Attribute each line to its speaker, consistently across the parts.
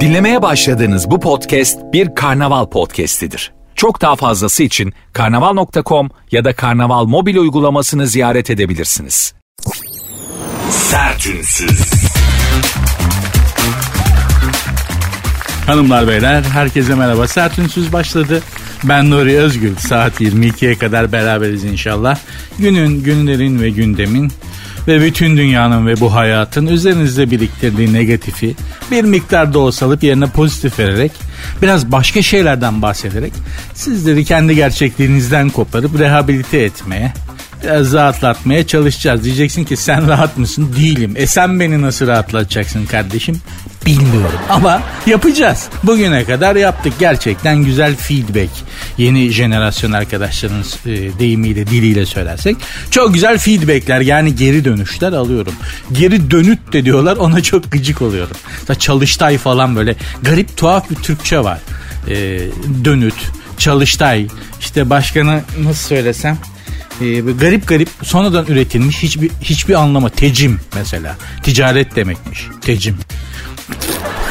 Speaker 1: Dinlemeye başladığınız bu podcast bir karnaval podcastidir. Çok daha fazlası için karnaval.com ya da karnaval mobil uygulamasını ziyaret edebilirsiniz.
Speaker 2: Sertünsüz.
Speaker 3: Hanımlar beyler herkese merhaba. Sertünsüz başladı. Ben Nuri Özgül. Saat 22'ye kadar beraberiz inşallah. Günün, günlerin ve gündemin ve bütün dünyanın ve bu hayatın üzerinizde biriktirdiği negatifi bir miktar da olsa alıp yerine pozitif vererek biraz başka şeylerden bahsederek sizleri kendi gerçekliğinizden koparıp rehabilite etmeye biraz rahatlatmaya çalışacağız. Diyeceksin ki sen rahat mısın? Değilim. E sen beni nasıl rahatlatacaksın kardeşim? Bilmiyorum ama yapacağız. Bugüne kadar yaptık gerçekten güzel feedback. Yeni jenerasyon arkadaşların e, deyimiyle diliyle söylersek çok güzel feedbackler yani geri dönüşler alıyorum. Geri dönüt de diyorlar ona çok gıcık oluyorum. Mesela çalıştay falan böyle garip tuhaf bir Türkçe var. E, dönüt, çalıştay işte başkanı nasıl söylesem e, garip garip sonradan üretilmiş hiçbir hiçbir anlama. Tecim mesela. Ticaret demekmiş. Tecim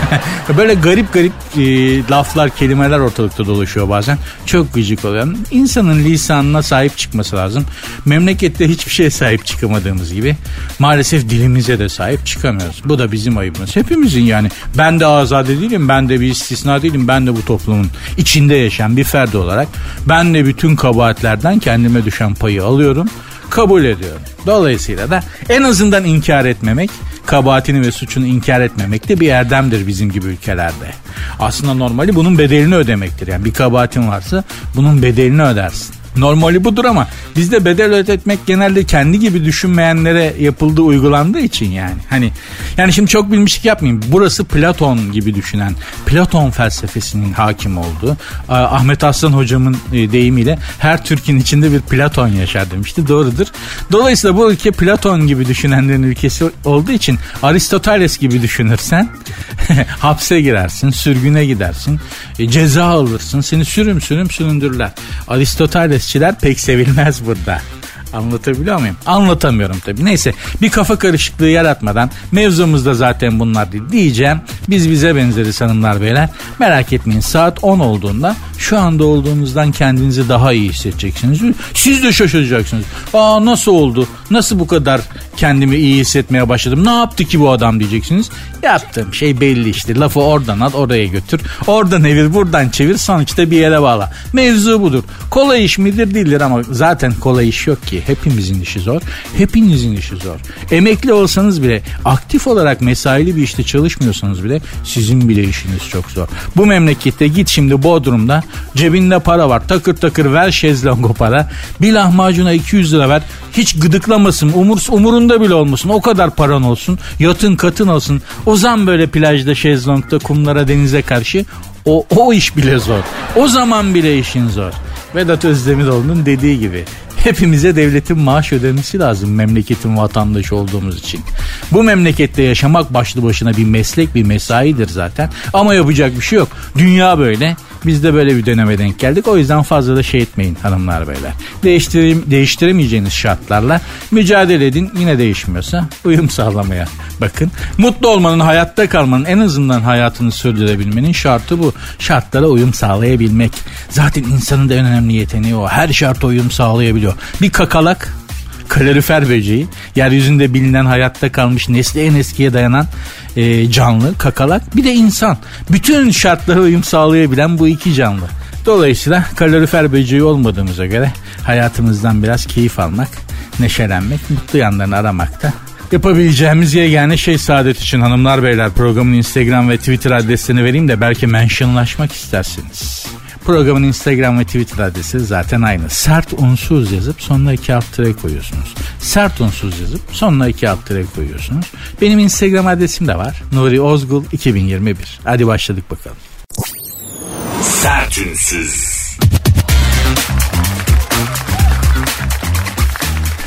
Speaker 3: Böyle garip garip e, laflar, kelimeler ortalıkta dolaşıyor bazen. Çok gıcık oluyor. İnsanın lisanına sahip çıkması lazım. Memlekette hiçbir şeye sahip çıkamadığımız gibi maalesef dilimize de sahip çıkamıyoruz. Bu da bizim ayıbımız. Hepimizin yani. Ben de azade değilim, ben de bir istisna değilim. Ben de bu toplumun içinde yaşayan bir ferdi olarak ben de bütün kabahatlerden kendime düşen payı alıyorum kabul ediyorum. Dolayısıyla da en azından inkar etmemek, kabahatini ve suçunu inkar etmemek de bir erdemdir bizim gibi ülkelerde. Aslında normali bunun bedelini ödemektir. Yani bir kabahatin varsa bunun bedelini ödersin. Normali budur ama bizde bedel ödetmek genelde kendi gibi düşünmeyenlere yapıldığı uygulandığı için yani. Hani yani şimdi çok bilmişlik yapmayayım. Burası Platon gibi düşünen, Platon felsefesinin hakim olduğu, Ahmet Aslan hocamın e, deyimiyle her Türk'ün içinde bir Platon yaşar demişti. Doğrudur. Dolayısıyla bu ülke Platon gibi düşünenlerin ülkesi olduğu için Aristoteles gibi düşünürsen hapse girersin, sürgüne gidersin, e, ceza alırsın, seni sürüm sürüm süründürürler. Aristoteles Sesçiler pek sevilmez burada. Anlatabiliyor muyum? Anlatamıyorum tabii. Neyse bir kafa karışıklığı yaratmadan mevzumuz da zaten bunlar değil diyeceğim. Biz bize benzeriz hanımlar beyler. Merak etmeyin saat 10 olduğunda şu anda olduğunuzdan kendinizi daha iyi hissedeceksiniz. Siz de şaşıracaksınız. Aa nasıl oldu? Nasıl bu kadar kendimi iyi hissetmeye başladım? Ne yaptı ki bu adam diyeceksiniz. Yaptığım şey belli işte. Lafı oradan at oraya götür. Oradan evir buradan çevir sonuçta bir yere bağla. Mevzu budur. Kolay iş midir değildir ama zaten kolay iş yok ki. Hepimizin işi zor. Hepinizin işi zor. Emekli olsanız bile aktif olarak mesaili bir işte çalışmıyorsanız bile sizin bile işiniz çok zor. Bu memlekette git şimdi Bodrum'da cebinde para var. Takır takır ver şezlongo para. Bir lahmacuna 200 lira ver. Hiç gıdıklamasın. Umur, umurunda bile olmasın. O kadar paran olsun. Yatın katın olsun. Ozan böyle plajda şezlongda kumlara denize karşı. O, o iş bile zor. O zaman bile işin zor. Vedat Özdemiroğlu'nun dediği gibi hepimize devletin maaş ödemesi lazım memleketin vatandaşı olduğumuz için. Bu memlekette yaşamak başlı başına bir meslek bir mesaidir zaten ama yapacak bir şey yok. Dünya böyle. Biz de böyle bir döneme denk geldik. O yüzden fazla da şey etmeyin hanımlar beyler. Değiştirim, değiştiremeyeceğiniz şartlarla mücadele edin. Yine değişmiyorsa uyum sağlamaya bakın. Mutlu olmanın, hayatta kalmanın, en azından hayatını sürdürebilmenin şartı bu. Şartlara uyum sağlayabilmek. Zaten insanın da en önemli yeteneği o. Her şart uyum sağlayabiliyor. Bir kakalak kalorifer böceği. Yeryüzünde bilinen hayatta kalmış nesli en eskiye dayanan e, canlı kakalak. Bir de insan. Bütün şartlara uyum sağlayabilen bu iki canlı. Dolayısıyla kalorifer böceği olmadığımıza göre hayatımızdan biraz keyif almak, neşelenmek, mutlu yanlarını aramakta yapabileceğimiz yegane şey saadet için hanımlar beyler programın Instagram ve Twitter adresini vereyim de belki mentionlaşmak istersiniz. Programın Instagram ve Twitter adresi zaten aynı. Sert unsuz yazıp sonuna iki alt tire koyuyorsunuz. Sert unsuz yazıp sonuna iki alt tire koyuyorsunuz. Benim Instagram adresim de var. Nuri Ozgul 2021. Hadi başladık bakalım.
Speaker 2: Sertünsüz.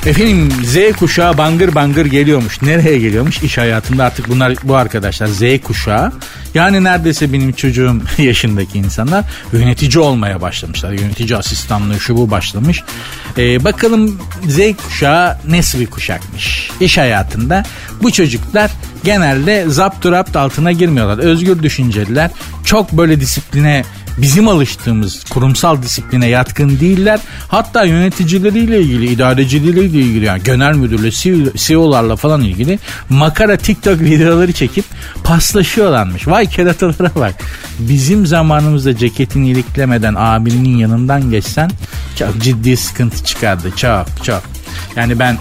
Speaker 3: Efendim Z kuşağı bangır bangır geliyormuş. Nereye geliyormuş? İş hayatında artık bunlar bu arkadaşlar Z kuşağı. Yani neredeyse benim çocuğum yaşındaki insanlar yönetici olmaya başlamışlar. Yönetici asistanlığı şu bu başlamış. Ee, bakalım Z kuşağı nasıl bir kuşakmış? İş hayatında bu çocuklar genelde zapturapt altına girmiyorlar. Özgür düşünceliler. Çok böyle disipline bizim alıştığımız kurumsal disipline yatkın değiller. Hatta yöneticileriyle ilgili, idarecileriyle ilgili yani genel müdürle, CEO'larla falan ilgili makara TikTok videoları çekip paslaşıyorlarmış. Vay keratalara bak. Bizim zamanımızda ceketini iliklemeden abinin yanından geçsen çok ciddi sıkıntı çıkardı. Çok çok. Yani ben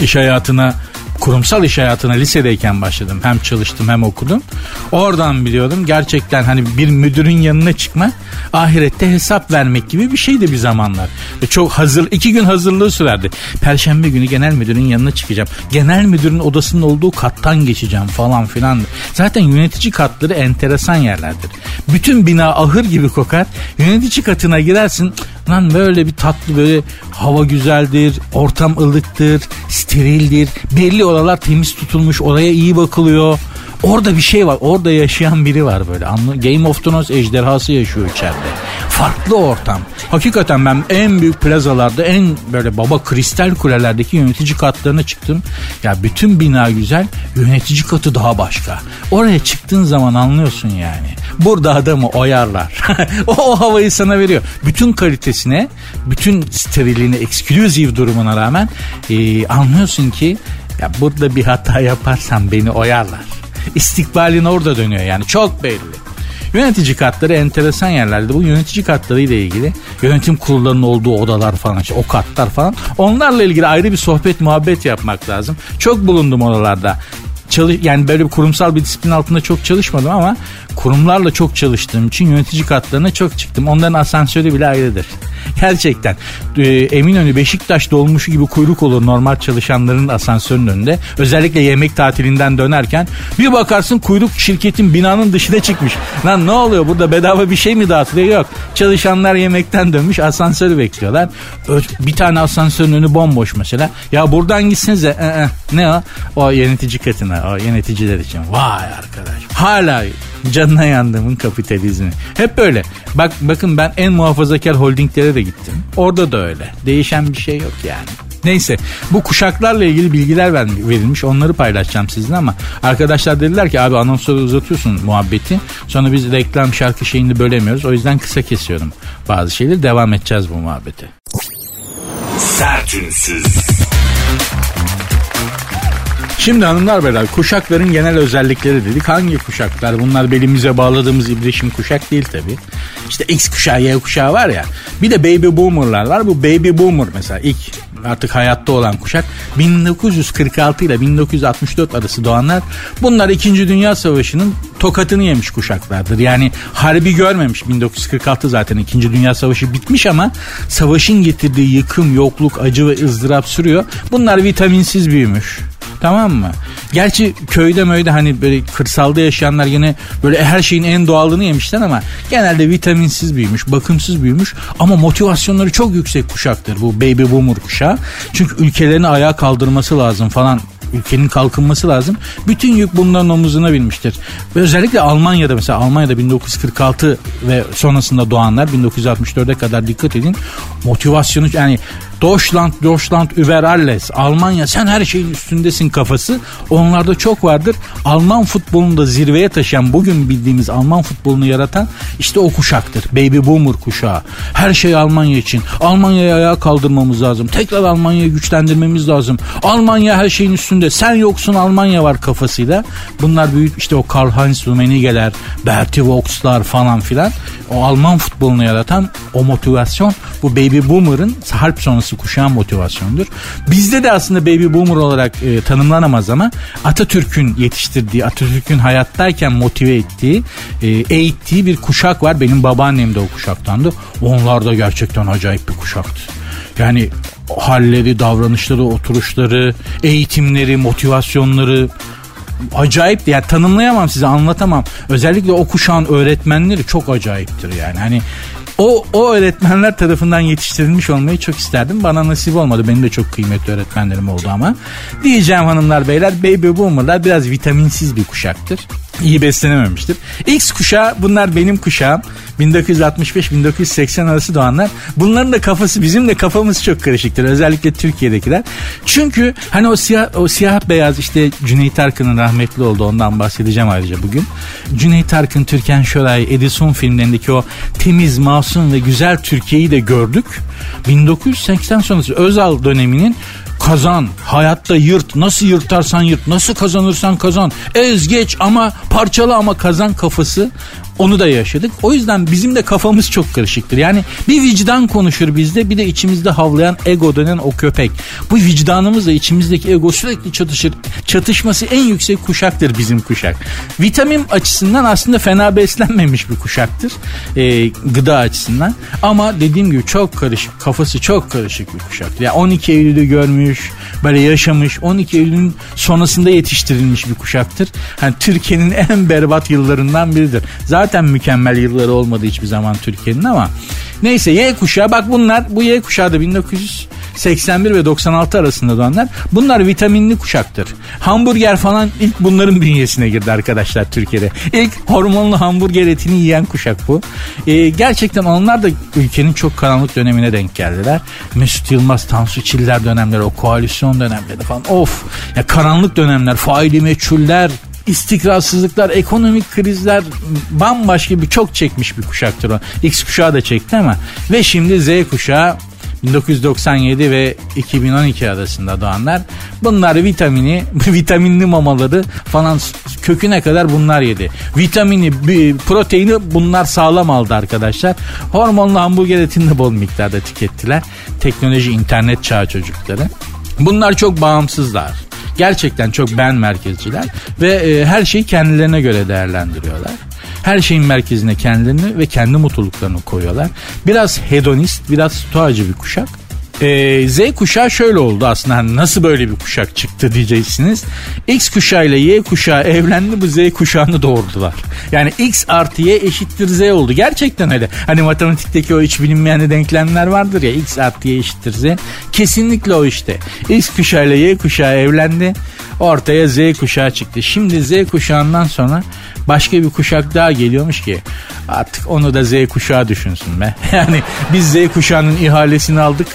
Speaker 3: iş hayatına kurumsal iş hayatına lisedeyken başladım. Hem çalıştım hem okudum. Oradan biliyordum. Gerçekten hani bir müdürün yanına çıkma ahirette hesap vermek gibi bir şeydi bir zamanlar. Ve çok hazır iki gün hazırlığı sürerdi. Perşembe günü genel müdürün yanına çıkacağım. Genel müdürün odasının olduğu kattan geçeceğim falan filan. Zaten yönetici katları enteresan yerlerdir. Bütün bina ahır gibi kokar. Yönetici katına girersin Lan böyle bir tatlı böyle hava güzeldir, ortam ılıktır, sterildir. Belli oralar temiz tutulmuş, oraya iyi bakılıyor. Orada bir şey var. Orada yaşayan biri var böyle. Game of Thrones ejderhası yaşıyor içeride. Farklı ortam. Hakikaten ben en büyük plazalarda en böyle baba kristal kulelerdeki yönetici katlarına çıktım. Ya bütün bina güzel. Yönetici katı daha başka. Oraya çıktığın zaman anlıyorsun yani. Burada adamı oyarlar. o, o havayı sana veriyor. Bütün kalitesine, bütün sterilliğine, eksklusif durumuna rağmen e, anlıyorsun ki ya burada bir hata yaparsan beni oyarlar. İstikbalin orada dönüyor yani çok belli. Yönetici katları enteresan yerlerde. Bu yönetici katları ile ilgili yönetim kurullarının olduğu odalar falan işte o katlar falan onlarla ilgili ayrı bir sohbet muhabbet yapmak lazım. Çok bulundum oralarda çalış yani böyle bir kurumsal bir disiplin altında çok çalışmadım ama kurumlarla çok çalıştığım için yönetici katlarına çok çıktım. Onların asansörü bile ayrıdır. Gerçekten e, Eminönü Beşiktaş dolmuşu gibi kuyruk olur normal çalışanların asansörün önünde. Özellikle yemek tatilinden dönerken bir bakarsın kuyruk şirketin binanın dışına çıkmış. Lan ne oluyor burada bedava bir şey mi dağıtılıyor? Yok. Çalışanlar yemekten dönmüş asansörü bekliyorlar. Bir tane asansörün önü bomboş mesela. Ya buradan gitsinize. Ee, ne o? O yönetici katına. O yöneticiler için. Vay arkadaş. Hala canına yandığımın kapitalizmi. Hep böyle. Bak bakın ben en muhafazakar holdinglere de gittim. Orada da öyle. Değişen bir şey yok yani. Neyse bu kuşaklarla ilgili bilgiler verilmiş onları paylaşacağım sizinle ama arkadaşlar dediler ki abi anonsları uzatıyorsun muhabbeti sonra biz reklam şarkı şeyini bölemiyoruz o yüzden kısa kesiyorum bazı şeyleri devam edeceğiz bu muhabbete. Sertünsüz. Şimdi hanımlar beyler kuşakların genel özellikleri dedik. Hangi kuşaklar? Bunlar belimize bağladığımız ibrişim kuşak değil tabi. İşte X kuşağı, Y kuşağı var ya. Bir de baby boomerlar var. Bu baby boomer mesela ilk artık hayatta olan kuşak 1946 ile 1964 arası doğanlar bunlar 2. Dünya Savaşı'nın tokatını yemiş kuşaklardır. Yani harbi görmemiş 1946 zaten 2. Dünya Savaşı bitmiş ama savaşın getirdiği yıkım, yokluk, acı ve ızdırap sürüyor. Bunlar vitaminsiz büyümüş. Tamam mı? Gerçi köyde möyde hani böyle kırsalda yaşayanlar yine böyle her şeyin en doğalını yemişler ama genelde vitaminsiz büyümüş, bakımsız büyümüş ama motivasyonları çok yüksek kuşaktır bu baby boomer kuşağı. Çünkü ülkelerini ayağa kaldırması lazım falan ülkenin kalkınması lazım. Bütün yük bunların omuzuna binmiştir. Ve özellikle Almanya'da mesela Almanya'da 1946 ve sonrasında doğanlar 1964'e kadar dikkat edin. Motivasyonu yani Deutschland, Deutschland über alles. Almanya sen her şeyin üstündesin kafası. Onlarda çok vardır. Alman futbolunu da zirveye taşıyan bugün bildiğimiz Alman futbolunu yaratan işte o kuşaktır. Baby boomer kuşağı. Her şey Almanya için. Almanya'yı ayağa kaldırmamız lazım. Tekrar Almanya'yı güçlendirmemiz lazım. Almanya her şeyin üstünde. Sen yoksun Almanya var kafasıyla. Bunlar büyük işte o Karl-Heinz Rummenige'ler, Bertie Vogts'lar falan filan. O Alman futbolunu yaratan o motivasyon bu Baby Boomer'ın harp sonrası kuşağın motivasyonudur. Bizde de aslında Baby Boomer olarak e, tanımlanamaz ama Atatürk'ün yetiştirdiği, Atatürk'ün hayattayken motive ettiği, e, eğittiği bir kuşak var. Benim babaannem de o kuşaktandı. Onlar da gerçekten acayip bir kuşaktı. Yani halleri, davranışları, oturuşları, eğitimleri, motivasyonları acayip yani tanımlayamam size anlatamam. Özellikle o kuşağın öğretmenleri çok acayiptir yani. Hani o, o öğretmenler tarafından yetiştirilmiş olmayı çok isterdim. Bana nasip olmadı. Benim de çok kıymetli öğretmenlerim oldu ama. Diyeceğim hanımlar beyler baby boomerlar biraz vitaminsiz bir kuşaktır. İyi beslenememiştir. X kuşağı bunlar benim kuşağım. 1965-1980 arası doğanlar. Bunların da kafası bizim de kafamız çok karışıktır. Özellikle Türkiye'dekiler. Çünkü hani o siyah, o siyah beyaz işte Cüneyt Arkın'ın rahmetli oldu ondan bahsedeceğim ayrıca bugün. Cüneyt Arkın, Türkan Şoray, Edison filmlerindeki o temiz, masum ve güzel Türkiye'yi de gördük. 1980 sonrası Özal döneminin kazan. Hayatta yırt. Nasıl yırtarsan yırt. Nasıl kazanırsan kazan. Ez geç ama parçala ama kazan kafası onu da yaşadık. O yüzden bizim de kafamız çok karışıktır. Yani bir vicdan konuşur bizde bir de içimizde havlayan ego denen o köpek. Bu vicdanımızla içimizdeki ego sürekli çatışır. Çatışması en yüksek kuşaktır bizim kuşak. Vitamin açısından aslında fena beslenmemiş bir kuşaktır. E, gıda açısından. Ama dediğim gibi çok karışık. Kafası çok karışık bir kuşaktır. Yani 12 Eylül'ü görmüş, böyle yaşamış. 12 Eylül'ün sonrasında yetiştirilmiş bir kuşaktır. Hani Türkiye'nin en berbat yıllarından biridir. Zaten zaten mükemmel yılları olmadı hiçbir zaman Türkiye'nin ama neyse Y kuşağı bak bunlar bu Y kuşağı da 1981 ve 96 arasında doğanlar bunlar vitaminli kuşaktır. Hamburger falan ilk bunların bünyesine girdi arkadaşlar Türkiye'de. İlk hormonlu hamburger etini yiyen kuşak bu. Ee, gerçekten onlar da ülkenin çok karanlık dönemine denk geldiler. Mesut Yılmaz, Tansu Çiller dönemleri, o koalisyon dönemleri falan of ya karanlık dönemler, faili meçhuller, istikrarsızlıklar, ekonomik krizler bambaşka bir çok çekmiş bir kuşaktır o. X kuşağı da çekti ama ve şimdi Z kuşağı 1997 ve 2012 arasında doğanlar. Bunlar vitamini, vitaminli mamaları falan köküne kadar bunlar yedi. Vitamini, proteini bunlar sağlam aldı arkadaşlar. Hormonlu hamburger etini de bol miktarda tükettiler. Teknoloji, internet çağı çocukları. Bunlar çok bağımsızlar. Gerçekten çok ben merkezciler ve e, her şeyi kendilerine göre değerlendiriyorlar. Her şeyin merkezine kendilerini ve kendi mutluluklarını koyuyorlar. Biraz hedonist, biraz stoacı bir kuşak. Ee, Z kuşağı şöyle oldu aslında hani nasıl böyle bir kuşak çıktı diyeceksiniz. X kuşağı ile Y kuşağı evlendi bu Z kuşağını doğurdular. Yani X artı Y eşittir Z oldu. Gerçekten öyle. Hani matematikteki o hiç bilinmeyen denklemler vardır ya X artı Y eşittir Z. Kesinlikle o işte. X kuşağı ile Y kuşağı evlendi. Ortaya Z kuşağı çıktı. Şimdi Z kuşağından sonra başka bir kuşak daha geliyormuş ki artık onu da Z kuşağı düşünsün be. Yani biz Z kuşağının ihalesini aldık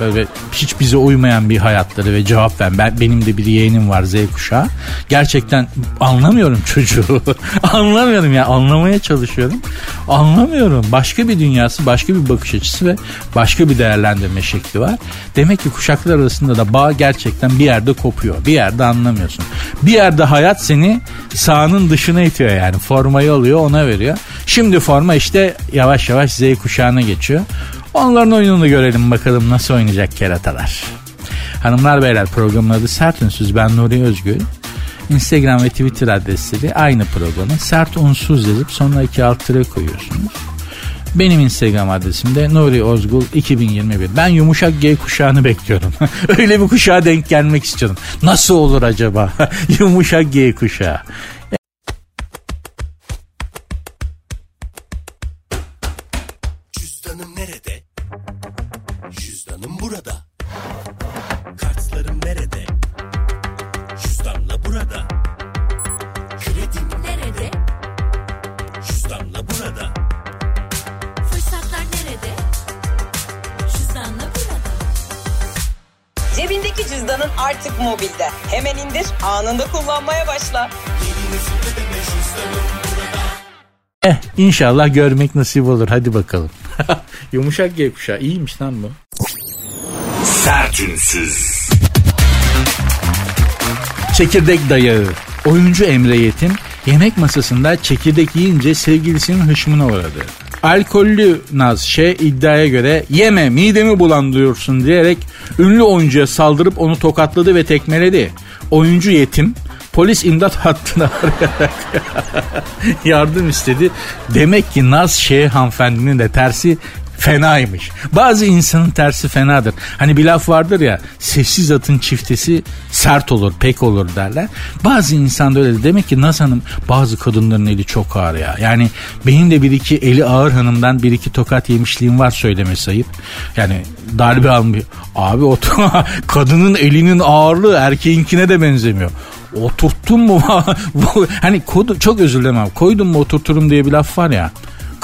Speaker 3: böyle hiç bize uymayan bir hayatları ve cevap ver. Ben, benim de bir yeğenim var Z kuşağı. Gerçekten anlamıyorum çocuğu. anlamıyorum ya anlamaya çalışıyorum. Anlamıyorum. Başka bir dünyası, başka bir bakış açısı ve başka bir değerlendirme şekli var. Demek ki kuşaklar arasında da bağ gerçekten bir yerde kopuyor. Bir yerde anlamıyorsun. Bir yerde hayat seni sahanın dışına itiyor yani. Formayı alıyor ona veriyor. Şimdi forma işte yavaş yavaş Z kuşağına geçiyor. Onların oyununu görelim bakalım nasıl oynayacak keratalar. Hanımlar beyler programın adı Sert Ünsüz. Ben Nuri Özgül. Instagram ve Twitter adresleri aynı programın sert unsuz yazıp sonra iki alt tire koyuyorsunuz. Benim Instagram adresim de Nuri Ozgul 2021. Ben yumuşak G kuşağını bekliyorum. Öyle bir kuşağa denk gelmek istiyorum. Nasıl olur acaba? yumuşak G kuşağı.
Speaker 2: Anında kullanmaya başla.
Speaker 3: Eh inşallah görmek nasip olur. Hadi bakalım. Yumuşak G kuşağı. iyiymiş lan bu. Sertünsüz. Çekirdek dayağı. Oyuncu Emre Yetin yemek masasında çekirdek yiyince sevgilisinin hışmına uğradı. Alkollü Naz şey iddiaya göre yeme midemi bulandırıyorsun diyerek ünlü oyuncuya saldırıp onu tokatladı ve tekmeledi. Oyuncu yetim polis imdat hattına arayarak yardım istedi. Demek ki Naz şey hanımefendinin de tersi fenaymış. Bazı insanın tersi fenadır. Hani bir laf vardır ya sessiz atın çiftesi sert olur pek olur derler. Bazı insan da öyle. Demek ki Naz Hanım bazı kadınların eli çok ağır ya. Yani benim de bir iki eli ağır hanımdan bir iki tokat yemişliğim var söyleme sayıp. Yani darbe almıyor. Abi o kadının elinin ağırlığı erkeğinkine de benzemiyor. Oturttun mu? hani kodu, çok özür dilerim Koydun mu oturturum diye bir laf var ya.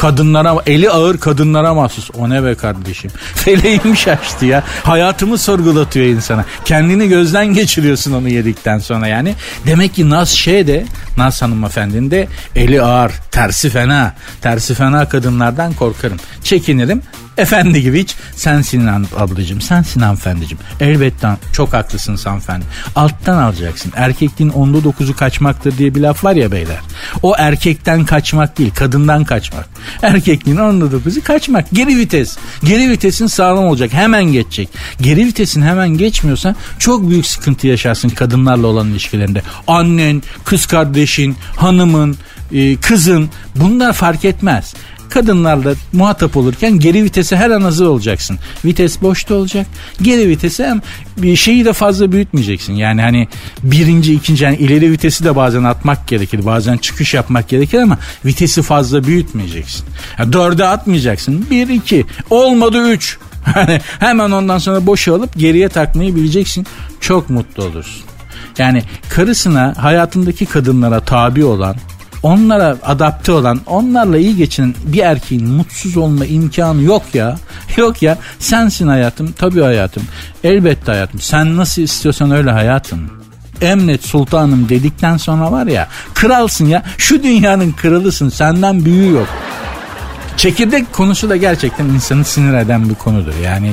Speaker 3: Kadınlara eli ağır kadınlara mahsus. O ne be kardeşim? Feleğim şaştı ya. Hayatımı sorgulatıyor insana. Kendini gözden geçiriyorsun onu yedikten sonra yani. Demek ki Naz şey de Naz hanımefendinin de eli ağır. Tersi fena. Tersi fena kadınlardan korkarım. Çekinirim. Efendi gibi hiç sen Sinan ablacığım sen Sinan hanımefendiciğim. Elbette çok haklısın hanımefendi. Alttan alacaksın. Erkekliğin onda dokuzu kaçmaktır diye bir laf var ya beyler. O erkekten kaçmak değil kadından kaçmak. Erkekliğin onda dokuzu kaçmak. Geri vites. Geri vitesin sağlam olacak. Hemen geçecek. Geri vitesin hemen geçmiyorsan çok büyük sıkıntı yaşarsın kadınlarla olan ilişkilerinde. Annen, kız kardeşin, hanımın, e, kızın bunlar fark etmez kadınlarla muhatap olurken geri vitese her an hazır olacaksın. Vites boşta olacak. Geri vitese hem bir şeyi de fazla büyütmeyeceksin. Yani hani birinci, ikinci yani ileri vitesi de bazen atmak gerekir. Bazen çıkış yapmak gerekir ama vitesi fazla büyütmeyeceksin. Yani dörde atmayacaksın. Bir, iki. Olmadı üç. Hani hemen ondan sonra boşa alıp geriye takmayı bileceksin. Çok mutlu olursun. Yani karısına hayatındaki kadınlara tabi olan onlara adapte olan, onlarla iyi geçinen bir erkeğin mutsuz olma imkanı yok ya. Yok ya. Sensin hayatım. Tabii hayatım. Elbette hayatım. Sen nasıl istiyorsan öyle hayatım. Emret sultanım dedikten sonra var ya kralsın ya şu dünyanın kralısın senden büyüğü yok. Çekirdek konusu da gerçekten insanı sinir eden bir konudur. Yani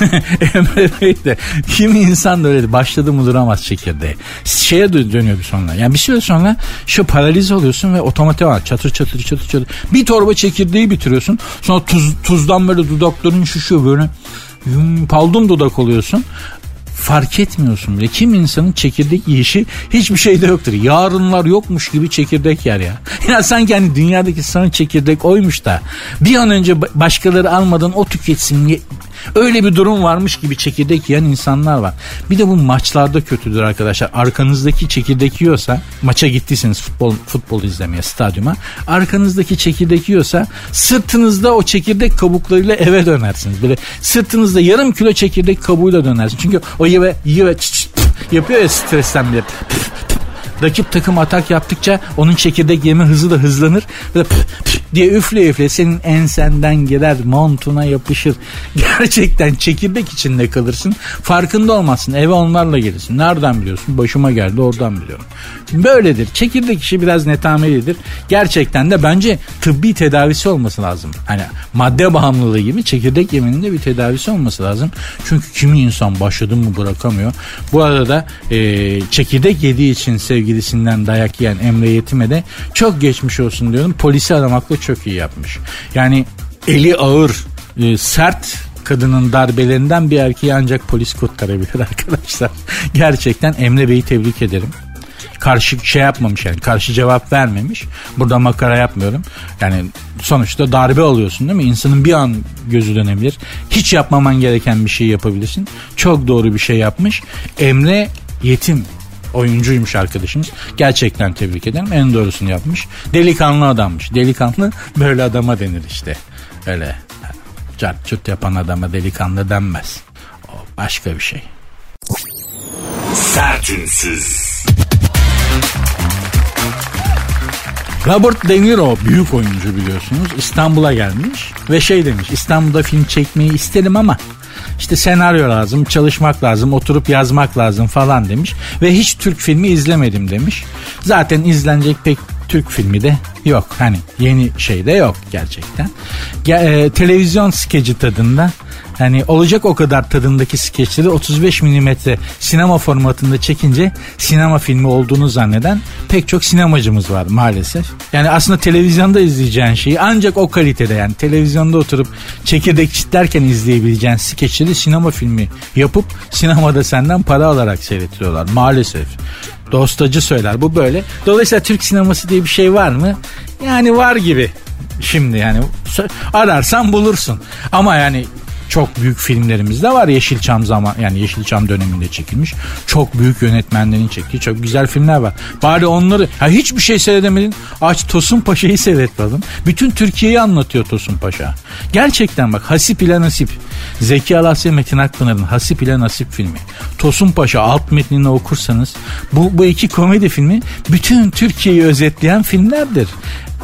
Speaker 3: Emre Bey de kimi insan da öyle başladı mı duramaz çekirdeğe. Şeye dönüyor bir sonra. Yani bir süre sonra şu paraliz oluyorsun ve otomatik olarak çatır çatır çatır çatır. Bir torba çekirdeği bitiriyorsun. Sonra tuz, tuzdan böyle dudakların şuşuyor böyle. Paldum dudak oluyorsun fark etmiyorsun bile. Kim insanın çekirdek yiyişi hiçbir şeyde yoktur. Yarınlar yokmuş gibi çekirdek yer ya. Ya sanki hani dünyadaki son çekirdek oymuş da bir an önce başkaları almadan o tüketsin Öyle bir durum varmış gibi çekirdek yiyen insanlar var. Bir de bu maçlarda kötüdür arkadaşlar. Arkanızdaki çekirdek yiyorsa maça gittiyseniz futbol futbol izlemeye stadyuma. Arkanızdaki çekirdek yiyorsa sırtınızda o çekirdek kabuklarıyla eve dönersiniz. Böyle sırtınızda yarım kilo çekirdek kabuğuyla dönersiniz. Çünkü o yive yive yapıyor ya stresten bile Rakip takım atak yaptıkça onun çekirdek yeme hızı da hızlanır. Böyle püf, püf diye üfle üfle senin ensenden girer montuna yapışır. Gerçekten çekirdek içinde kalırsın. Farkında olmazsın. Eve onlarla gelirsin. Nereden biliyorsun? Başıma geldi oradan biliyorum. Böyledir. Çekirdek işi biraz netamelidir. Gerçekten de bence tıbbi tedavisi olması lazım. Hani madde bağımlılığı gibi çekirdek yemenin de bir tedavisi olması lazım. Çünkü kimi insan başladı mı bırakamıyor. Bu arada e, çekirdek yediği için sevgilisinden dayak yiyen Emre Yetim'e de çok geçmiş olsun diyorum. Polisi aramakla çok iyi yapmış. Yani eli ağır, e, sert kadının darbelerinden bir erkeği ancak polis kurtarabilir arkadaşlar. Gerçekten Emre Bey'i tebrik ederim karşı şey yapmamış yani karşı cevap vermemiş. Burada makara yapmıyorum. Yani sonuçta darbe alıyorsun değil mi? İnsanın bir an gözü dönebilir. Hiç yapmaman gereken bir şey yapabilirsin. Çok doğru bir şey yapmış. Emre yetim oyuncuymuş arkadaşımız. Gerçekten tebrik ederim. En doğrusunu yapmış. Delikanlı adammış. Delikanlı böyle adama denir işte. Öyle cart çut yapan adama delikanlı denmez. O başka bir şey. Sertünsüz. Robert De Niro büyük oyuncu biliyorsunuz İstanbul'a gelmiş ve şey demiş İstanbul'da film çekmeyi isterim ama işte senaryo lazım, çalışmak lazım, oturup yazmak lazım falan demiş. Ve hiç Türk filmi izlemedim demiş. Zaten izlenecek pek Türk filmi de yok. Hani yeni şey de yok gerçekten. E, televizyon skeci tadında Hani olacak o kadar tadındaki skeçleri 35 milimetre sinema formatında çekince sinema filmi olduğunu zanneden pek çok sinemacımız var maalesef. Yani aslında televizyonda izleyeceğin şeyi ancak o kalitede yani televizyonda oturup çekirdek çitlerken izleyebileceğin skeçleri sinema filmi yapıp sinemada senden para alarak seyretiyorlar maalesef. Dostacı söyler bu böyle. Dolayısıyla Türk sineması diye bir şey var mı? Yani var gibi. Şimdi yani ararsan bulursun. Ama yani Çok büyük filmlerimiz de var Yeşilçam zaman yani Yeşilçam döneminde çekilmiş. Çok büyük yönetmenlerin çektiği çok güzel filmler var. Bari onları ha hiçbir şey seyredemedin. Aç Tosun Paşa'yı seyret bakalım. Bütün Türkiye'yi anlatıyor Tosun Paşa. Gerçekten bak Hasip ile Nasip. Zeki Alasya Metin Akpınar'ın Hasip ile Nasip filmi. Tosun Paşa alt metnini okursanız bu, bu iki komedi filmi bütün Türkiye'yi özetleyen filmlerdir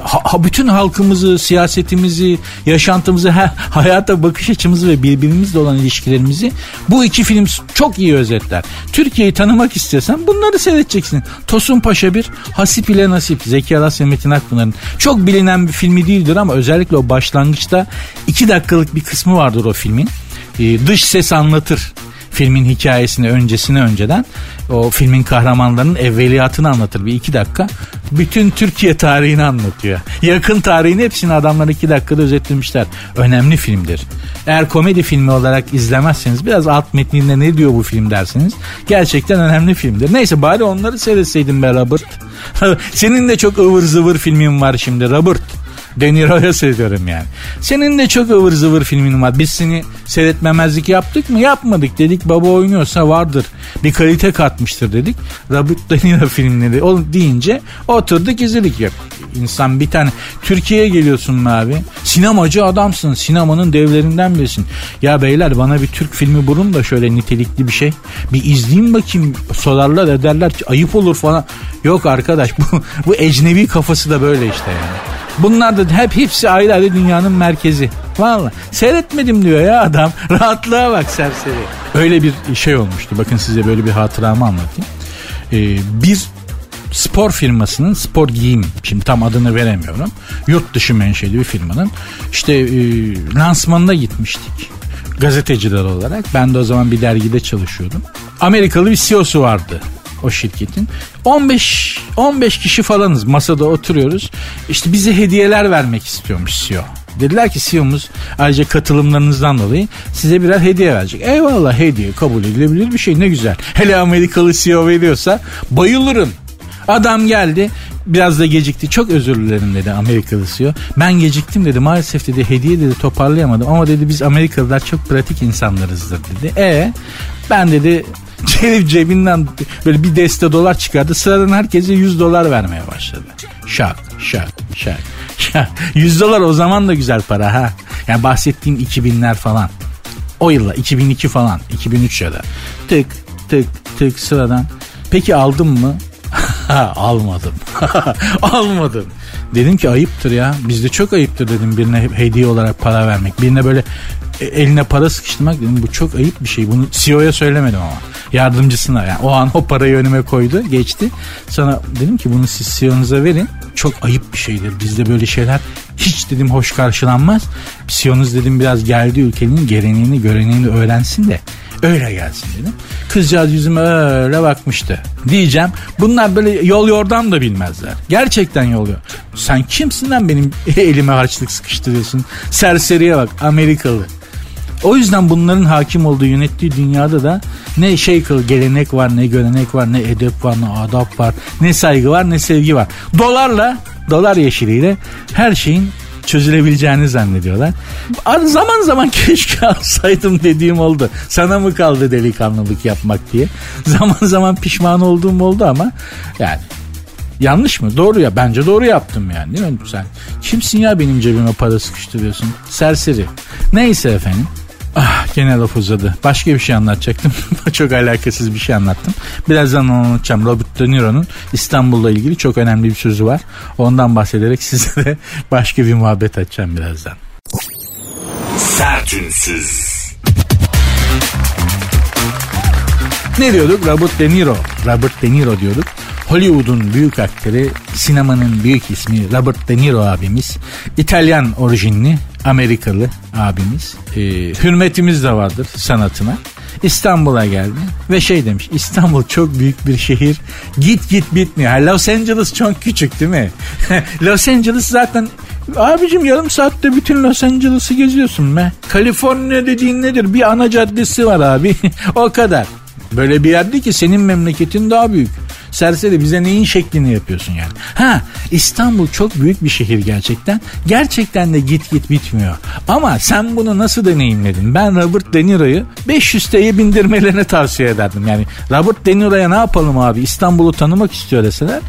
Speaker 3: ha, bütün halkımızı, siyasetimizi, yaşantımızı, ha, hayata bakış açımızı ve birbirimizle olan ilişkilerimizi bu iki film çok iyi özetler. Türkiye'yi tanımak istiyorsan bunları seyredeceksin. Tosun Paşa bir, Hasip ile Nasip, Zeki Alas ve Metin Akpınar'ın çok bilinen bir filmi değildir ama özellikle o başlangıçta iki dakikalık bir kısmı vardır o filmin. Ee, dış ses anlatır filmin hikayesini öncesini önceden o filmin kahramanlarının evveliyatını anlatır bir iki dakika. Bütün Türkiye tarihini anlatıyor. Yakın tarihini hepsini adamlar iki dakikada özetlemişler. Önemli filmdir. Eğer komedi filmi olarak izlemezseniz biraz alt metninde ne diyor bu film dersiniz. Gerçekten önemli filmdir. Neyse bari onları seyretseydin be Robert. Senin de çok ıvır zıvır filmin var şimdi Robert. De Niro'ya yani. Senin de çok ıvır zıvır filmin var. Biz seni seyretmemezlik yaptık mı? Yapmadık dedik. Baba oynuyorsa vardır. Bir kalite katmıştır dedik. Robert De Niro filmleri o deyince oturduk izledik. Ya, insan bir tane Türkiye'ye geliyorsun abi? Sinemacı adamsın. Sinemanın devlerinden birisin. Ya beyler bana bir Türk filmi bulun da şöyle nitelikli bir şey. Bir izleyeyim bakayım. Sorarlar ederler. Ayıp olur falan. Yok arkadaş bu, bu ecnebi kafası da böyle işte yani. Bunlar da hep hepsi ayrı ayrı dünyanın merkezi. Valla seyretmedim diyor ya adam. Rahatlığa bak serseri. Öyle bir şey olmuştu. Bakın size böyle bir hatıramı anlatayım. Ee, bir spor firmasının spor giyim şimdi tam adını veremiyorum. Yurt dışı menşeli bir firmanın işte e, lansmanına gitmiştik gazeteciler olarak. Ben de o zaman bir dergide çalışıyordum. Amerikalı bir CEO'su vardı o şirketin. 15 15 kişi falanız masada oturuyoruz. İşte bize hediyeler vermek istiyormuş CEO. Dediler ki CEO'muz ayrıca katılımlarınızdan dolayı size birer hediye verecek. Eyvallah hediye kabul edilebilir bir şey ne güzel. Hele Amerikalı CEO veriyorsa bayılırım. Adam geldi biraz da gecikti. Çok özür dilerim dedi Amerikalı CEO. Ben geciktim dedi. Maalesef dedi hediye dedi toparlayamadım. Ama dedi biz Amerikalılar çok pratik insanlarızdır dedi. E ben dedi Herif cebinden böyle bir deste dolar çıkardı. Sıradan herkese 100 dolar vermeye başladı. Şak şak şak şak. 100 dolar o zaman da güzel para ha. Yani bahsettiğim 2000'ler falan. O yılla 2002 falan 2003 ya da. Tık tık tık sıradan. Peki aldım mı? Almadım. Almadım. Dedim ki ayıptır ya. Bizde çok ayıptır dedim birine hediye olarak para vermek. Birine böyle e, eline para sıkıştırmak dedim bu çok ayıp bir şey. Bunu CEO'ya söylemedim ama. Yardımcısına yani o an o parayı önüme koydu geçti. Sana dedim ki bunu siz CEO'nuza verin. Çok ayıp bir şeydir. Bizde böyle şeyler hiç dedim hoş karşılanmaz. CEO'nuz dedim biraz geldi ülkenin geleneğini göreneğini öğrensin de öyle gelsin dedim. Kızcağız yüzüme öyle bakmıştı. Diyeceğim bunlar böyle yol yordam da bilmezler. Gerçekten yol yor. Sen kimsin lan benim elime harçlık sıkıştırıyorsun? Serseriye bak Amerikalı. O yüzden bunların hakim olduğu yönettiği dünyada da ne şey gelenek var ne görenek var ne edep var ne adap var ne saygı var ne sevgi var. Dolarla dolar yeşiliyle her şeyin çözülebileceğini zannediyorlar. Zaman zaman keşke alsaydım dediğim oldu. Sana mı kaldı delikanlılık yapmak diye. Zaman zaman pişman olduğum oldu ama yani Yanlış mı? Doğru ya. Bence doğru yaptım yani değil mi sen? Kimsin ya benim cebime para sıkıştırıyorsun? Serseri. Neyse efendim. Gene laf uzadı. Başka bir şey anlatacaktım. çok alakasız bir şey anlattım. Birazdan onu anlatacağım. Robert De Niro'nun İstanbul'la ilgili çok önemli bir sözü var. Ondan bahsederek size de başka bir muhabbet açacağım birazdan. Sertünsüz. Ne diyorduk? Robert De Niro. Robert De Niro diyorduk. Hollywood'un büyük aktörü, sinemanın büyük ismi Robert De Niro abimiz. İtalyan orijinli, Amerikalı abimiz. Ee, hürmetimiz de vardır sanatına. İstanbul'a geldi ve şey demiş İstanbul çok büyük bir şehir git git bitmiyor. Los Angeles çok küçük değil mi? Los Angeles zaten abicim yarım saatte bütün Los Angeles'ı geziyorsun be. Kaliforniya dediğin nedir? Bir ana caddesi var abi o kadar. Böyle bir yerde ki senin memleketin daha büyük. Serseri bize neyin şeklini yapıyorsun yani. Ha İstanbul çok büyük bir şehir gerçekten. Gerçekten de git git bitmiyor. Ama sen bunu nasıl deneyimledin? Ben Robert De Niro'yu 500 TL'ye bindirmelerini tavsiye ederdim. Yani Robert De Niro'ya ne yapalım abi İstanbul'u tanımak istiyor deseler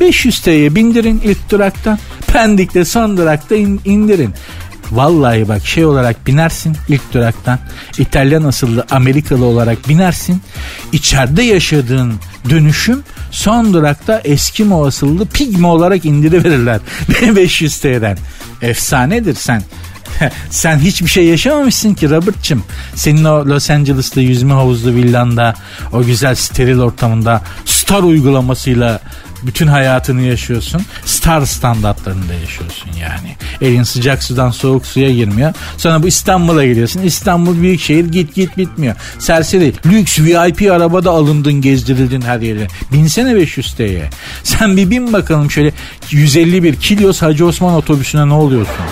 Speaker 3: 500 TL'ye bindirin ilk duraktan. Pendik'te son durakta in, indirin. Vallahi bak şey olarak binersin ilk duraktan. İtalyan asıllı Amerikalı olarak binersin. İçeride yaşadığın dönüşüm son durakta Eskimo asıllı Pigme olarak indiriverirler. 500 TL'den. Efsanedir sen. Sen hiçbir şey yaşamamışsın ki Robert'cığım. Senin o Los Angeles'ta yüzme havuzlu villanda, o güzel steril ortamında star uygulamasıyla bütün hayatını yaşıyorsun. Star standartlarında yaşıyorsun yani. Elin sıcak sudan soğuk suya girmiyor. Sonra bu İstanbul'a geliyorsun. İstanbul büyük şehir git git bitmiyor. Serseri lüks VIP arabada alındın gezdirildin her yere. Binsene 500 TL'ye. Sen bir bin bakalım şöyle 151 Kilyos Hacı Osman otobüsüne ne oluyorsun?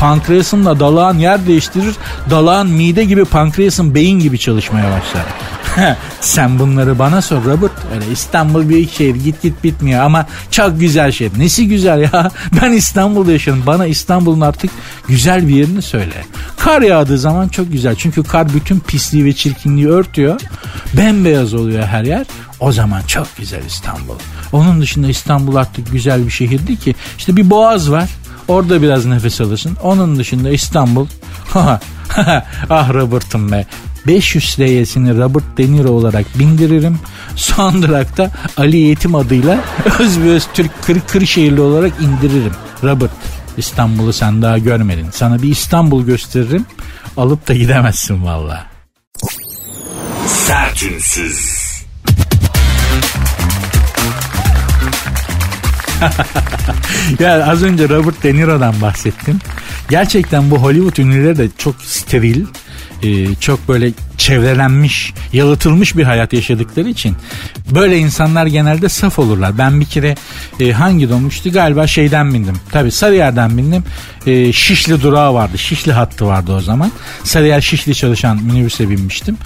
Speaker 3: Pankreasınla dalağın yer değiştirir. Dalağın mide gibi pankreasın beyin gibi çalışmaya başlar. Sen bunları bana sor Robert. Öyle İstanbul büyük şehir git git bitmiyor ama çok güzel şehir. Nesi güzel ya? Ben İstanbul'da yaşıyorum. Bana İstanbul'un artık güzel bir yerini söyle. Kar yağdığı zaman çok güzel. Çünkü kar bütün pisliği ve çirkinliği örtüyor. Bembeyaz oluyor her yer. O zaman çok güzel İstanbul. Onun dışında İstanbul artık güzel bir şehirdi ki. İşte bir boğaz var. Orada biraz nefes alırsın. Onun dışında İstanbul. ah Robert'ım be. 500 TL'sini Robert De Niro olarak bindiririm. Son durakta Ali Yetim adıyla Özbeöz Türk Kır Kırşehirli olarak indiririm. Robert İstanbul'u sen daha görmedin. Sana bir İstanbul gösteririm. Alıp da gidemezsin valla.
Speaker 1: Sertünsüz.
Speaker 3: Ya az önce Robert De Niro'dan bahsettim. Gerçekten bu Hollywood ünlüleri de çok steril, e, çok böyle çevrelenmiş, yalıtılmış bir hayat yaşadıkları için böyle insanlar genelde saf olurlar. Ben bir kere e, hangi dolmuştu galiba şeyden bindim. Tabii Sarıyer'den bindim. E, Şişli durağı vardı. Şişli hattı vardı o zaman. Sarıyer Şişli çalışan minibüse binmiştim.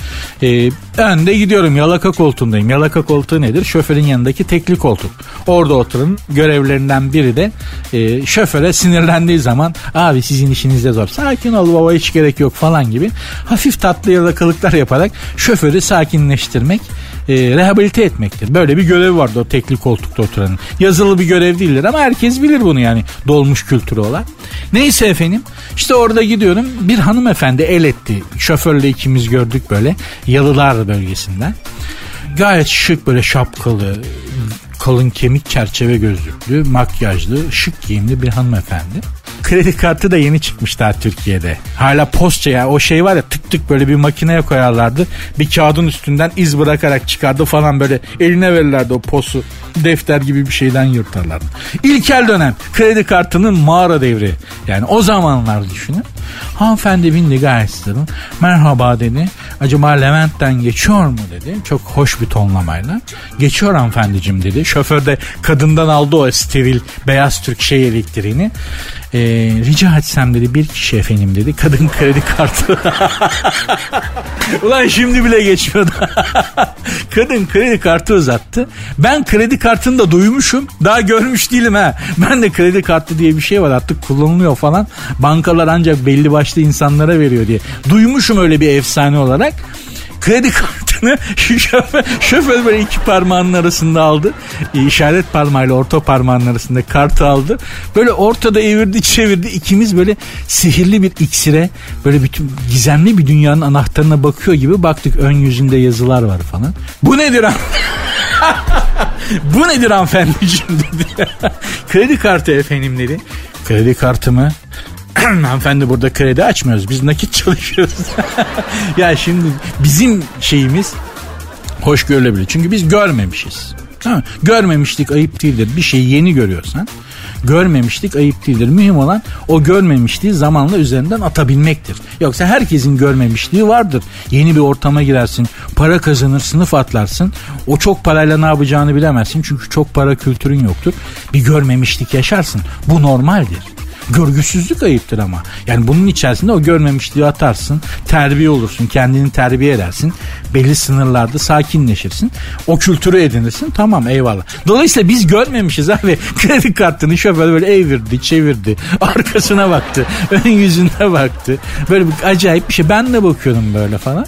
Speaker 3: E, önde gidiyorum yalaka koltuğundayım. Yalaka koltuğu nedir? Şoförün yanındaki tekli koltuk. Orada oturun görevlerinden biri de e, şoföre sinirlendiği zaman abi sizin işiniz de zor. Sakin ol baba hiç gerek yok falan gibi. Hafif tatlı yalakalıklar yaparak şoförü sakinleştirmek, e, rehabilite etmektir. Böyle bir görevi vardı o tekli koltukta oturanın. Yazılı bir görev değildir ama herkes bilir bunu yani dolmuş kültürü olan. Neyse efendim işte orada gidiyorum bir hanımefendi el etti. Şoförle ikimiz gördük böyle Yalılar bölgesinden. Gayet şık böyle şapkalı, kalın kemik çerçeve gözlüklü, makyajlı, şık giyimli bir hanımefendi. Kredi kartı da yeni çıkmış daha Türkiye'de. Hala postça ya o şey var ya tık tık böyle bir makineye koyarlardı. Bir kağıdın üstünden iz bırakarak çıkardı falan böyle eline verirlerdi o posu. Defter gibi bir şeyden yırtarlardı. İlkel dönem kredi kartının mağara devri. Yani o zamanlar düşünün. Hanımefendi bindi sıradan. Merhaba dedi. Acaba Levent'ten geçiyor mu dedi. Çok hoş bir tonlamayla. Geçiyor hanımefendicim dedi. Şoför de kadından aldı o steril beyaz Türk şey elektriğini. Ee, rica etsem dedi bir kişi efendim dedi. Kadın kredi kartı. Ulan şimdi bile geçmiyordu. Kadın kredi kartı uzattı. Ben kredi kartını da duymuşum. Daha görmüş değilim ha. Ben de kredi kartı diye bir şey var artık kullanılıyor falan. Bankalar ancak belli başlı insanlara veriyor diye. Duymuşum öyle bir efsane olarak. Kredi kartını şoför, şoför böyle iki parmağının arasında aldı. İşaret parmağıyla orta parmağının arasında kartı aldı. Böyle ortada evirdi çevirdi. İkimiz böyle sihirli bir iksire böyle bütün gizemli bir dünyanın anahtarına bakıyor gibi baktık. Ön yüzünde yazılar var falan. Bu nedir Bu nedir hanımefendiciğim dedi. Kredi kartı efendim dedi. Kredi kartımı hanımefendi burada kredi açmıyoruz. Biz nakit çalışıyoruz. ya şimdi bizim şeyimiz hoş görülebilir. Çünkü biz görmemişiz. Tamam Görmemişlik ayıp değildir. Bir şeyi yeni görüyorsan görmemişlik ayıp değildir. Mühim olan o görmemişliği zamanla üzerinden atabilmektir. Yoksa herkesin görmemişliği vardır. Yeni bir ortama girersin, para kazanır, sınıf atlarsın. O çok parayla ne yapacağını bilemezsin. Çünkü çok para kültürün yoktur. Bir görmemişlik yaşarsın. Bu normaldir. Görgüsüzlük ayıptır ama. Yani bunun içerisinde o görmemişliği atarsın. Terbiye olursun. Kendini terbiye edersin. Belli sınırlarda sakinleşirsin. O kültürü edinirsin. Tamam eyvallah. Dolayısıyla biz görmemişiz abi. Kredi kartını şoför böyle evirdi çevirdi. Arkasına baktı. Ön yüzüne baktı. Böyle bir acayip bir şey. Ben de bakıyorum böyle falan.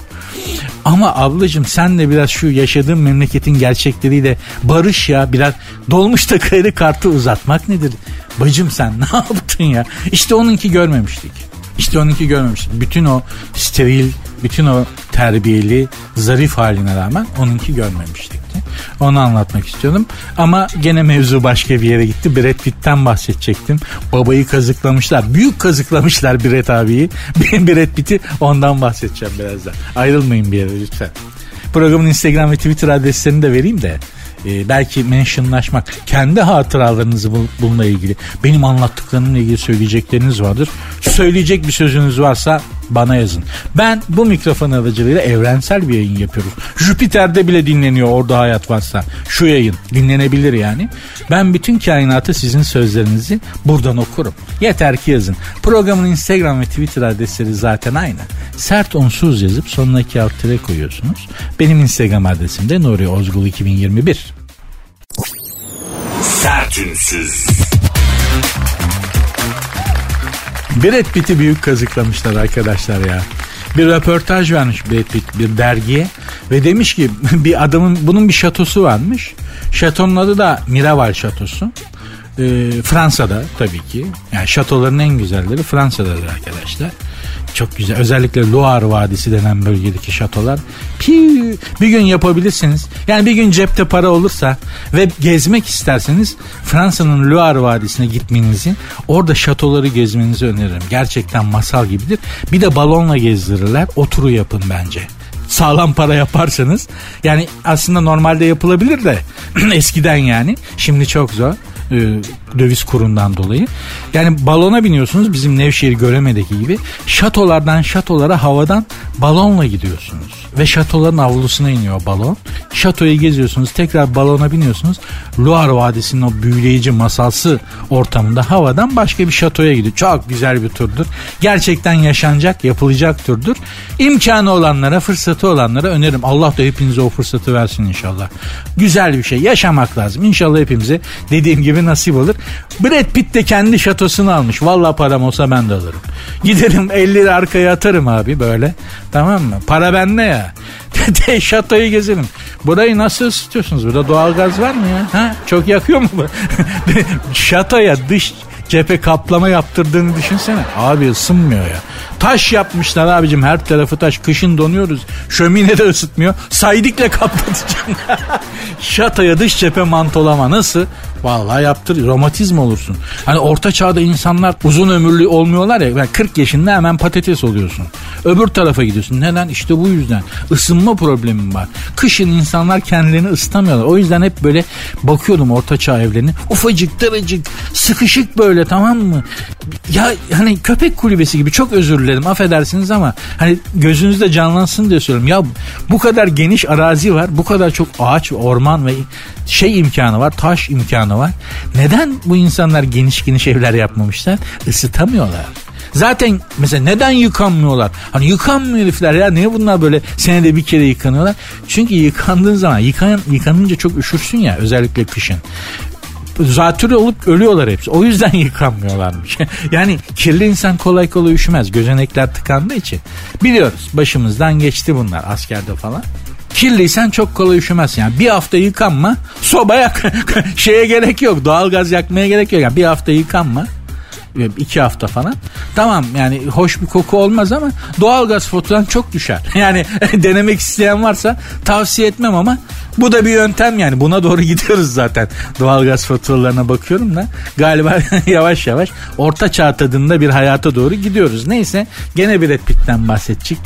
Speaker 3: Ama ablacığım sen de biraz şu yaşadığın memleketin gerçekleriyle barış ya. Biraz dolmuşta kredi kartı uzatmak nedir? Bacım sen ne yaptın ya? İşte onunki görmemiştik. İşte onunki görmemiştik. Bütün o steril, bütün o terbiyeli, zarif haline rağmen onunki görmemiştik. Onu anlatmak istiyordum. Ama gene mevzu başka bir yere gitti. Brad Pitt'ten bahsedecektim. Babayı kazıklamışlar. Büyük kazıklamışlar Brad abiyi. Ben Brad Pitt'i ondan bahsedeceğim birazdan. Ayrılmayın bir yere lütfen. Programın Instagram ve Twitter adreslerini de vereyim de e, belki mentionlaşmak, kendi hatıralarınızı bu, bununla ilgili, benim anlattıklarımla ilgili söyleyecekleriniz vardır. Söyleyecek bir sözünüz varsa bana yazın. Ben bu mikrofon aracılığıyla evrensel bir yayın yapıyoruz. Jüpiter'de bile dinleniyor orada hayat varsa. Şu yayın dinlenebilir yani. Ben bütün kainatı sizin sözlerinizi buradan okurum. Yeter ki yazın. Programın Instagram ve Twitter adresleri zaten aynı. Sert onsuz yazıp sonuna iki alt koyuyorsunuz. Benim Instagram adresim de Nuri Ozgul 2021. Sertünsüz. Brad Pitt'i büyük kazıklamışlar arkadaşlar ya. Bir röportaj vermiş Brad Pitt bir dergiye ve demiş ki bir adamın bunun bir şatosu varmış. Şatonun adı da Miraval Şatosu. Ee, Fransa'da tabii ki. Yani şatoların en güzelleri Fransa'dadır arkadaşlar. Çok güzel. Özellikle Loire Vadisi denen bölgedeki şatolar. Piu, bir gün yapabilirsiniz. Yani bir gün cepte para olursa ve gezmek isterseniz Fransa'nın Loire Vadisi'ne gitmenizi, orada şatoları gezmenizi öneririm. Gerçekten masal gibidir. Bir de balonla gezdirirler. Oturu yapın bence sağlam para yaparsanız yani aslında normalde yapılabilir de eskiden yani şimdi çok zor e, döviz kurundan dolayı. Yani balona biniyorsunuz bizim Nevşehir Göreme'deki gibi. Şatolardan şatolara havadan balonla gidiyorsunuz. Ve şatoların avlusuna iniyor balon. Şatoyu geziyorsunuz tekrar balona biniyorsunuz. Loire Vadisi'nin o büyüleyici masalsı ortamında havadan başka bir şatoya gidiyor. Çok güzel bir turdur. Gerçekten yaşanacak yapılacak turdur. İmkanı olanlara fırsatı olanlara öneririm. Allah da hepinize o fırsatı versin inşallah. Güzel bir şey yaşamak lazım. İnşallah hepimize dediğim gibi nasip olur. Brad Pitt de kendi şatosunu almış. Valla param olsa ben de alırım. Giderim 50 lira arkaya atarım abi böyle. Tamam mı? Para bende ya. Şatoyu gezelim. Burayı nasıl ısıtıyorsunuz? Burada doğalgaz var mı ya? Ha? Çok yakıyor mu? Şatoya dış cephe kaplama yaptırdığını düşünsene. Abi ısınmıyor ya. Taş yapmışlar abicim her tarafı taş. Kışın donuyoruz. Şömine de ısıtmıyor. Saydikle kaplatacağım. Şatoya dış cephe mantolama nasıl? Vallahi yaptır romatizm olursun. Hani orta çağda insanlar uzun ömürlü olmuyorlar ya. Yani 40 yaşında hemen patates oluyorsun. Öbür tarafa gidiyorsun. Neden? İşte bu yüzden. Isınma problemim var. Kışın insanlar kendilerini ısıtamıyorlar. O yüzden hep böyle bakıyordum orta çağ evlerine. Ufacık, daracık, sıkışık böyle tamam mı? Ya hani köpek kulübesi gibi çok özür dilerim affedersiniz ama hani gözünüzde canlansın diye söylüyorum. Ya bu kadar geniş arazi var. Bu kadar çok ağaç, orman ve şey imkanı var. Taş imkanı var. Neden bu insanlar geniş geniş evler yapmamışlar? Isıtamıyorlar. Zaten mesela neden yıkanmıyorlar? Hani yıkanmıyor herifler ya niye bunlar böyle senede bir kere yıkanıyorlar? Çünkü yıkandığın zaman yıkan, yıkanınca çok üşürsün ya özellikle kışın zatürre olup ölüyorlar hepsi. O yüzden yıkanmıyorlarmış. yani kirli insan kolay kolay üşümez. Gözenekler tıkandığı için. Biliyoruz başımızdan geçti bunlar askerde falan. Kirliysen çok kolay üşümez yani. Bir hafta yıkanma sobaya şeye gerek yok. Doğalgaz yakmaya gerek yok. Yani bir hafta yıkanma iki hafta falan. Tamam yani hoş bir koku olmaz ama doğalgaz faturan çok düşer. Yani denemek isteyen varsa tavsiye etmem ama bu da bir yöntem yani. Buna doğru gidiyoruz zaten. Doğalgaz faturalarına bakıyorum da galiba yavaş yavaş orta çağ tadında bir hayata doğru gidiyoruz. Neyse gene bir Pitt'ten bahsedecek.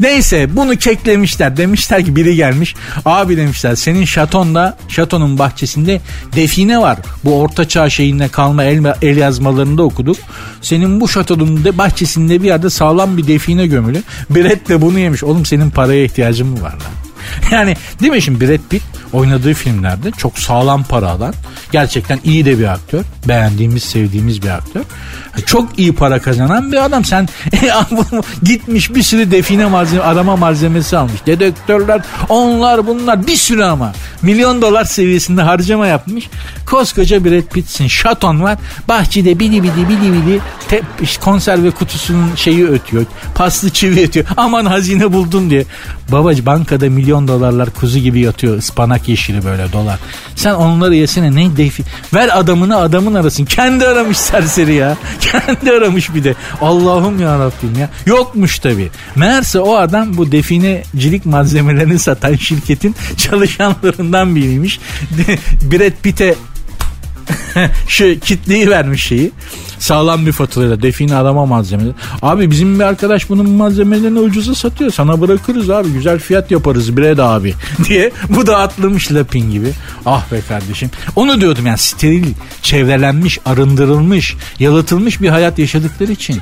Speaker 3: Neyse bunu keklemişler. Demişler ki biri gelmiş. Abi demişler senin şatonda şatonun bahçesinde define var. Bu orta çağ şeyinde kalma el, el yazmalarında okuduk. Senin bu şatonun de bahçesinde bir yerde sağlam bir define gömülü. Brett de bunu yemiş. Oğlum senin paraya ihtiyacın mı var lan? Yani değil mi şimdi Brad Pitt oynadığı filmlerde çok sağlam para alan gerçekten iyi de bir aktör. Beğendiğimiz, sevdiğimiz bir aktör. Çok iyi para kazanan bir adam. Sen gitmiş bir sürü define malzeme, arama malzemesi almış. Dedektörler, onlar bunlar bir sürü ama. Milyon dolar seviyesinde harcama yapmış. Koskoca Brad Pitt'sin. Şaton var. Bahçede bili bili bili bili te, konserve kutusunun şeyi ötüyor. Paslı çivi ötüyor. Aman hazine buldun diye. Babacı bankada milyon dolarlar kuzu gibi yatıyor. ıspanak yeşili böyle dolar. Sen onları yesene ne defi. Ver adamını adamın arasın. Kendi aramış serseri ya. Kendi aramış bir de. Allah'ım ya Rabbim ya. Yokmuş tabi. Meğerse o adam bu definecilik malzemelerini satan şirketin çalışanlarından biriymiş. Brad Pitt'e şu kitleyi vermiş şeyi. Sağlam bir faturayla define arama malzemeleri. Abi bizim bir arkadaş bunun malzemelerini ucuza satıyor. Sana bırakırız abi güzel fiyat yaparız Brad abi diye. Bu da atlamış lapin gibi. Ah be kardeşim. Onu diyordum yani steril, çevrelenmiş, arındırılmış, yalıtılmış bir hayat yaşadıkları için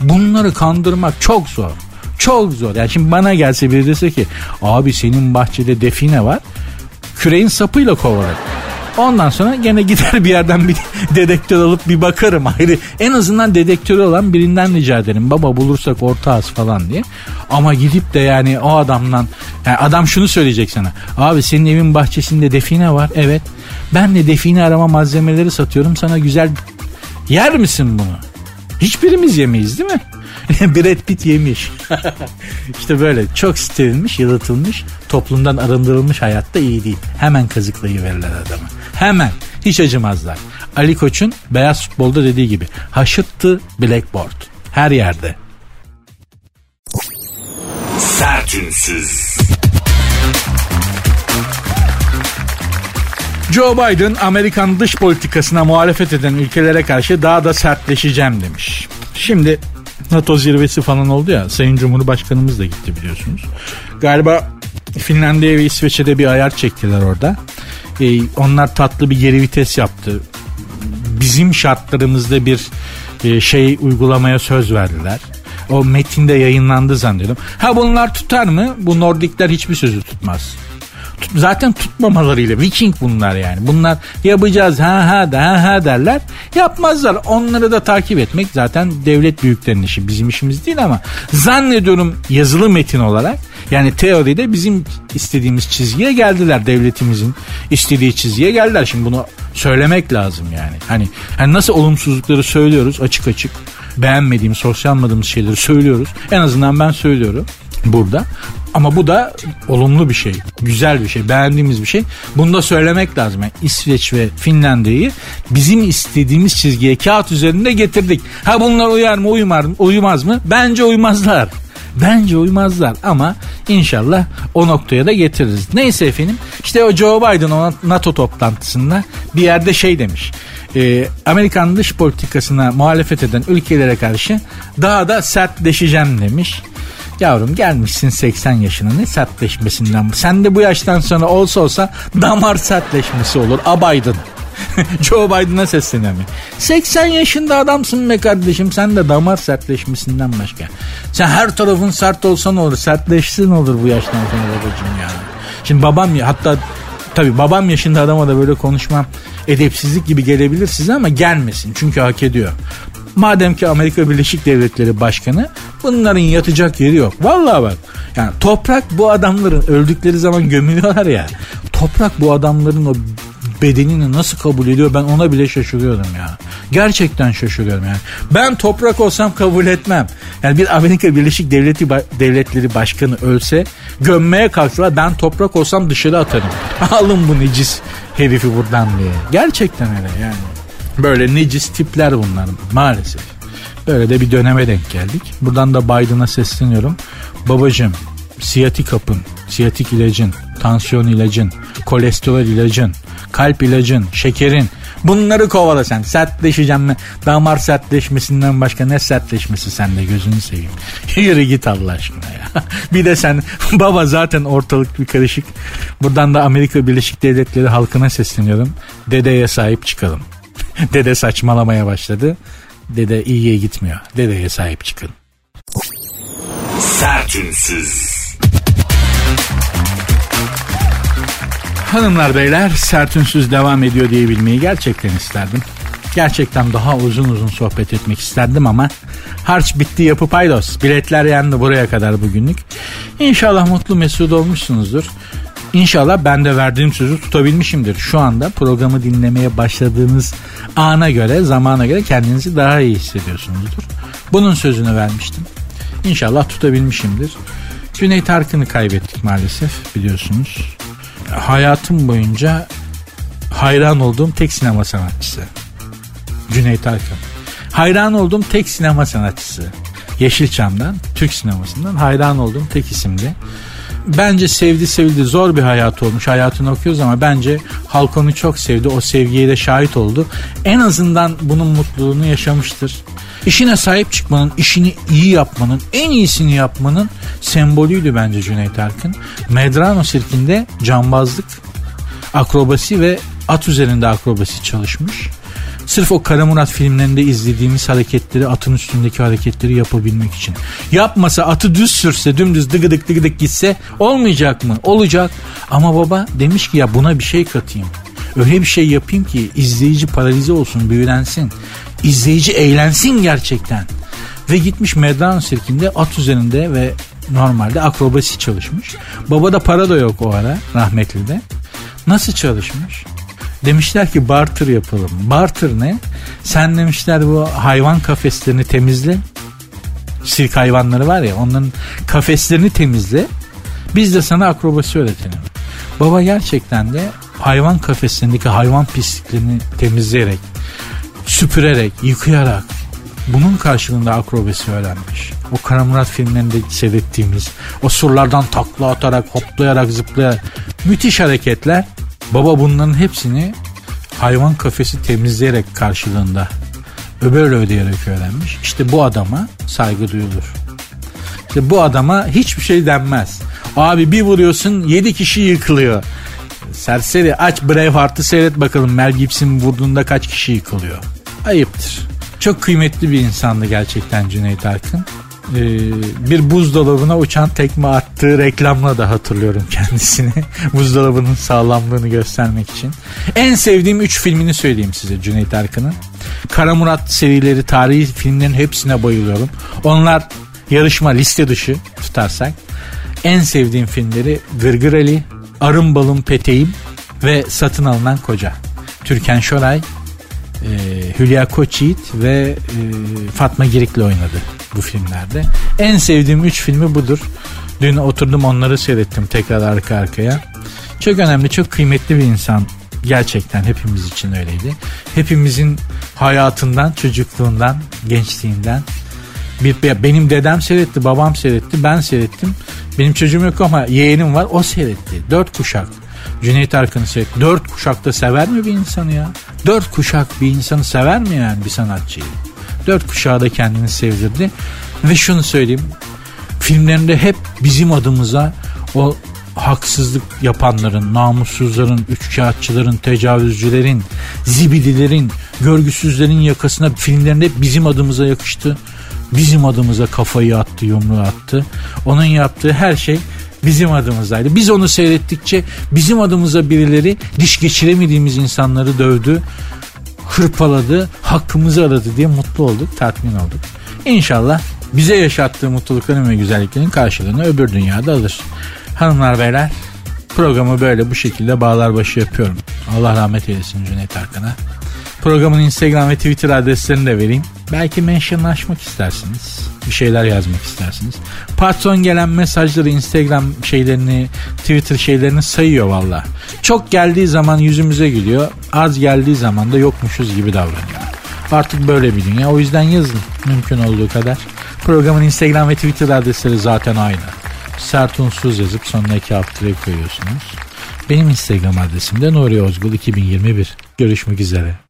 Speaker 3: bunları kandırmak çok zor. Çok zor. Yani şimdi bana gelse biri dese ki abi senin bahçede define var. Küreğin sapıyla kovalar. Ondan sonra gene gider bir yerden bir dedektör alıp bir bakarım ayrı. En azından dedektörü olan birinden rica ederim. Baba bulursak ortağız falan diye. Ama gidip de yani o adamdan yani adam şunu söyleyecek sana. Abi senin evin bahçesinde define var. Evet. Ben de define arama malzemeleri satıyorum. Sana güzel yer misin bunu? Hiçbirimiz yemeyiz değil mi? Brad Pitt yemiş. İşte böyle çok sterilmiş, yalıtılmış, toplumdan arındırılmış hayatta iyi değil. Hemen kazıklayıverirler adamı. Hemen. Hiç acımazlar. Ali Koç'un beyaz futbolda dediği gibi haşıttı blackboard. Her yerde. Sertünsüz. Joe Biden Amerikan dış politikasına muhalefet eden ülkelere karşı daha da sertleşeceğim demiş. Şimdi NATO zirvesi falan oldu ya Sayın Cumhurbaşkanımız da gitti biliyorsunuz. Galiba Finlandiya ve İsveç'e bir ayar çektiler orada. Ee, onlar tatlı bir geri vites yaptı. Bizim şartlarımızda bir e, şey uygulamaya söz verdiler. O metinde yayınlandı zannediyorum. Ha bunlar tutar mı? Bu Nordikler hiçbir sözü tutmaz zaten tutmamalarıyla Viking bunlar yani. Bunlar yapacağız ha ha da ha ha derler. Yapmazlar. Onları da takip etmek zaten devlet büyüklerinin işi. Bizim işimiz değil ama zannediyorum yazılı metin olarak yani teoride bizim istediğimiz çizgiye geldiler. Devletimizin istediği çizgiye geldiler. Şimdi bunu söylemek lazım yani. Hani, hani nasıl olumsuzlukları söylüyoruz açık açık. Beğenmediğimiz, hoşlanmadığımız şeyleri söylüyoruz. En azından ben söylüyorum burada. Ama bu da olumlu bir şey. Güzel bir şey. Beğendiğimiz bir şey. Bunu da söylemek lazım. Yani İsveç ve Finlandiya'yı bizim istediğimiz çizgiye kağıt üzerinde getirdik. Ha bunlar uyar mı uyumar uyumaz mı? Bence uymazlar. Bence uymazlar ama inşallah o noktaya da getiririz. Neyse efendim işte o Joe Biden o NATO toplantısında bir yerde şey demiş. E, Amerikan dış politikasına muhalefet eden ülkelere karşı daha da sertleşeceğim demiş. Yavrum gelmişsin 80 yaşına ne sertleşmesinden. Sen de bu yaştan sonra olsa olsa damar sertleşmesi olur. Abaydın. Joe Biden'a sesleniyorum. 80 yaşında adamsın be kardeşim. Sen de damar sertleşmesinden başka. Sen her tarafın sert olsan olur. Sertleşsin olur bu yaştan sonra babacığım yani. Şimdi babam ya hatta tabii babam yaşında adama da böyle konuşmam edepsizlik gibi gelebilir size ama gelmesin. Çünkü hak ediyor. Madem ki Amerika Birleşik Devletleri Başkanı bunların yatacak yeri yok. Vallahi bak yani toprak bu adamların öldükleri zaman gömülüyorlar ya. Toprak bu adamların o bedenini nasıl kabul ediyor ben ona bile şaşırıyorum ya. Gerçekten şaşırıyorum yani. Ben toprak olsam kabul etmem. Yani bir Amerika Birleşik Devleti Devletleri Başkanı ölse gömmeye kalksalar ben toprak olsam dışarı atarım. Alın bu necis herifi buradan diye. Gerçekten öyle yani. Böyle necis tipler bunlar maalesef. Böyle de bir döneme denk geldik. Buradan da Biden'a sesleniyorum. Babacım siyatik hapın, siyatik ilacın, tansiyon ilacın, kolesterol ilacın, kalp ilacın, şekerin bunları kovala sen. Sertleşeceğim mi? Damar sertleşmesinden başka ne sertleşmesi sende gözünü seveyim. Yürü git Allah aşkına ya. bir de sen baba zaten ortalık bir karışık. Buradan da Amerika Birleşik Devletleri halkına sesleniyorum. Dedeye sahip çıkalım. Dede saçmalamaya başladı. Dede iyiye gitmiyor. Dedeye sahip çıkın. Sertünsüz. Hanımlar beyler sert ünsüz devam ediyor diyebilmeyi gerçekten isterdim. Gerçekten daha uzun uzun sohbet etmek isterdim ama harç bitti yapı paydos. Biletler yandı buraya kadar bugünlük. İnşallah mutlu mesut olmuşsunuzdur. İnşallah ben de verdiğim sözü tutabilmişimdir. Şu anda programı dinlemeye başladığınız ana göre, zamana göre kendinizi daha iyi hissediyorsunuzdur. Bunun sözünü vermiştim. İnşallah tutabilmişimdir. Cüneyt Arkın'ı kaybettik maalesef biliyorsunuz. Hayatım boyunca hayran olduğum tek sinema sanatçısı. Cüneyt Arkın. Hayran olduğum tek sinema sanatçısı. Yeşilçam'dan, Türk sinemasından hayran olduğum tek isimdi. Bence sevdi sevildi zor bir hayat olmuş. Hayatını okuyoruz ama bence halk onu çok sevdi. O sevgiye de şahit oldu. En azından bunun mutluluğunu yaşamıştır. İşine sahip çıkmanın, işini iyi yapmanın, en iyisini yapmanın sembolüydü bence Cüneyt Arkın. Medrano sirkinde cambazlık, akrobasi ve at üzerinde akrobasi çalışmış. Sırf o Kara Murat filmlerinde izlediğimiz hareketleri atın üstündeki hareketleri yapabilmek için. Yapmasa atı düz sürse dümdüz dıgıdık dıgıdık gitse olmayacak mı? Olacak. Ama baba demiş ki ya buna bir şey katayım. Öyle bir şey yapayım ki izleyici paralize olsun, büyülensin. İzleyici eğlensin gerçekten. Ve gitmiş Medrano sirkinde at üzerinde ve normalde akrobasi çalışmış. Baba da para da yok o ara rahmetli de. Nasıl çalışmış? Demişler ki barter yapalım. Barter ne? Sen demişler bu hayvan kafeslerini temizle. Sirk hayvanları var ya onların kafeslerini temizle. Biz de sana akrobasi öğretelim. Baba gerçekten de hayvan kafesindeki hayvan pisliklerini temizleyerek, süpürerek, yıkayarak bunun karşılığında akrobasi öğrenmiş. O Kara Murat filmlerinde seyrettiğimiz o surlardan takla atarak, hoplayarak, zıplayarak müthiş hareketler Baba bunların hepsini hayvan kafesi temizleyerek karşılığında öbürle ödeyerek öğrenmiş. İşte bu adama saygı duyulur. İşte bu adama hiçbir şey denmez. Abi bir vuruyorsun 7 kişi yıkılıyor. Serseri aç Braveheart'ı seyret bakalım Mel Gibson vurduğunda kaç kişi yıkılıyor. Ayıptır. Çok kıymetli bir insandı gerçekten Cüneyt Arkın. Ee, bir buzdolabına uçan tekme attığı reklamla da hatırlıyorum kendisini. Buzdolabının sağlamlığını göstermek için. En sevdiğim 3 filmini söyleyeyim size Cüneyt Arkın'ın. Kara Murat serileri, tarihi filmlerin hepsine bayılıyorum. Onlar yarışma liste dışı tutarsak. En sevdiğim filmleri Gırgır Ali, Arın Balım Peteğim ve Satın Alınan Koca. Türkan Şoray, e, Hülya Koçyiğit ve e, Fatma Girik'le oynadı bu filmlerde. En sevdiğim 3 filmi budur. Dün oturdum onları seyrettim tekrar arka arkaya. Çok önemli, çok kıymetli bir insan. Gerçekten hepimiz için öyleydi. Hepimizin hayatından, çocukluğundan, gençliğinden bir, benim dedem seyretti, babam seyretti, ben seyrettim. Benim çocuğum yok ama yeğenim var, o seyretti. Dört kuşak. Cüneyt Arkın'ı seyretti. Dört kuşakta sever mi bir insanı ya? Dört kuşak bir insanı sever mi yani bir sanatçıyı? Dört kuşağı da kendini sevdirdi. Ve şunu söyleyeyim. Filmlerinde hep bizim adımıza o haksızlık yapanların, namussuzların, üçkağıtçıların, tecavüzcülerin, zibidilerin, görgüsüzlerin yakasına filmlerinde bizim adımıza yakıştı. Bizim adımıza kafayı attı, yumruğu attı. Onun yaptığı her şey bizim adımızdaydı. Biz onu seyrettikçe bizim adımıza birileri diş geçiremediğimiz insanları dövdü hırpaladı, hakkımızı aradı diye mutlu olduk, tatmin olduk. İnşallah bize yaşattığı mutlulukların ve güzelliklerin karşılığını öbür dünyada alır. Hanımlar beyler programı böyle bu şekilde bağlar başı yapıyorum. Allah rahmet eylesin Cüneyt Arkan'a. Programın Instagram ve Twitter adreslerini de vereyim. Belki mentionlaşmak istersiniz. Bir şeyler yazmak istersiniz. Patron gelen mesajları Instagram şeylerini, Twitter şeylerini sayıyor valla. Çok geldiği zaman yüzümüze gülüyor. Az geldiği zaman da yokmuşuz gibi davranıyor. Artık böyle bir dünya. O yüzden yazın mümkün olduğu kadar. Programın Instagram ve Twitter adresleri zaten aynı. Sert unsuz yazıp sonuna iki alt koyuyorsunuz. Benim Instagram adresim de Nuri Ozgul 2021. Görüşmek üzere.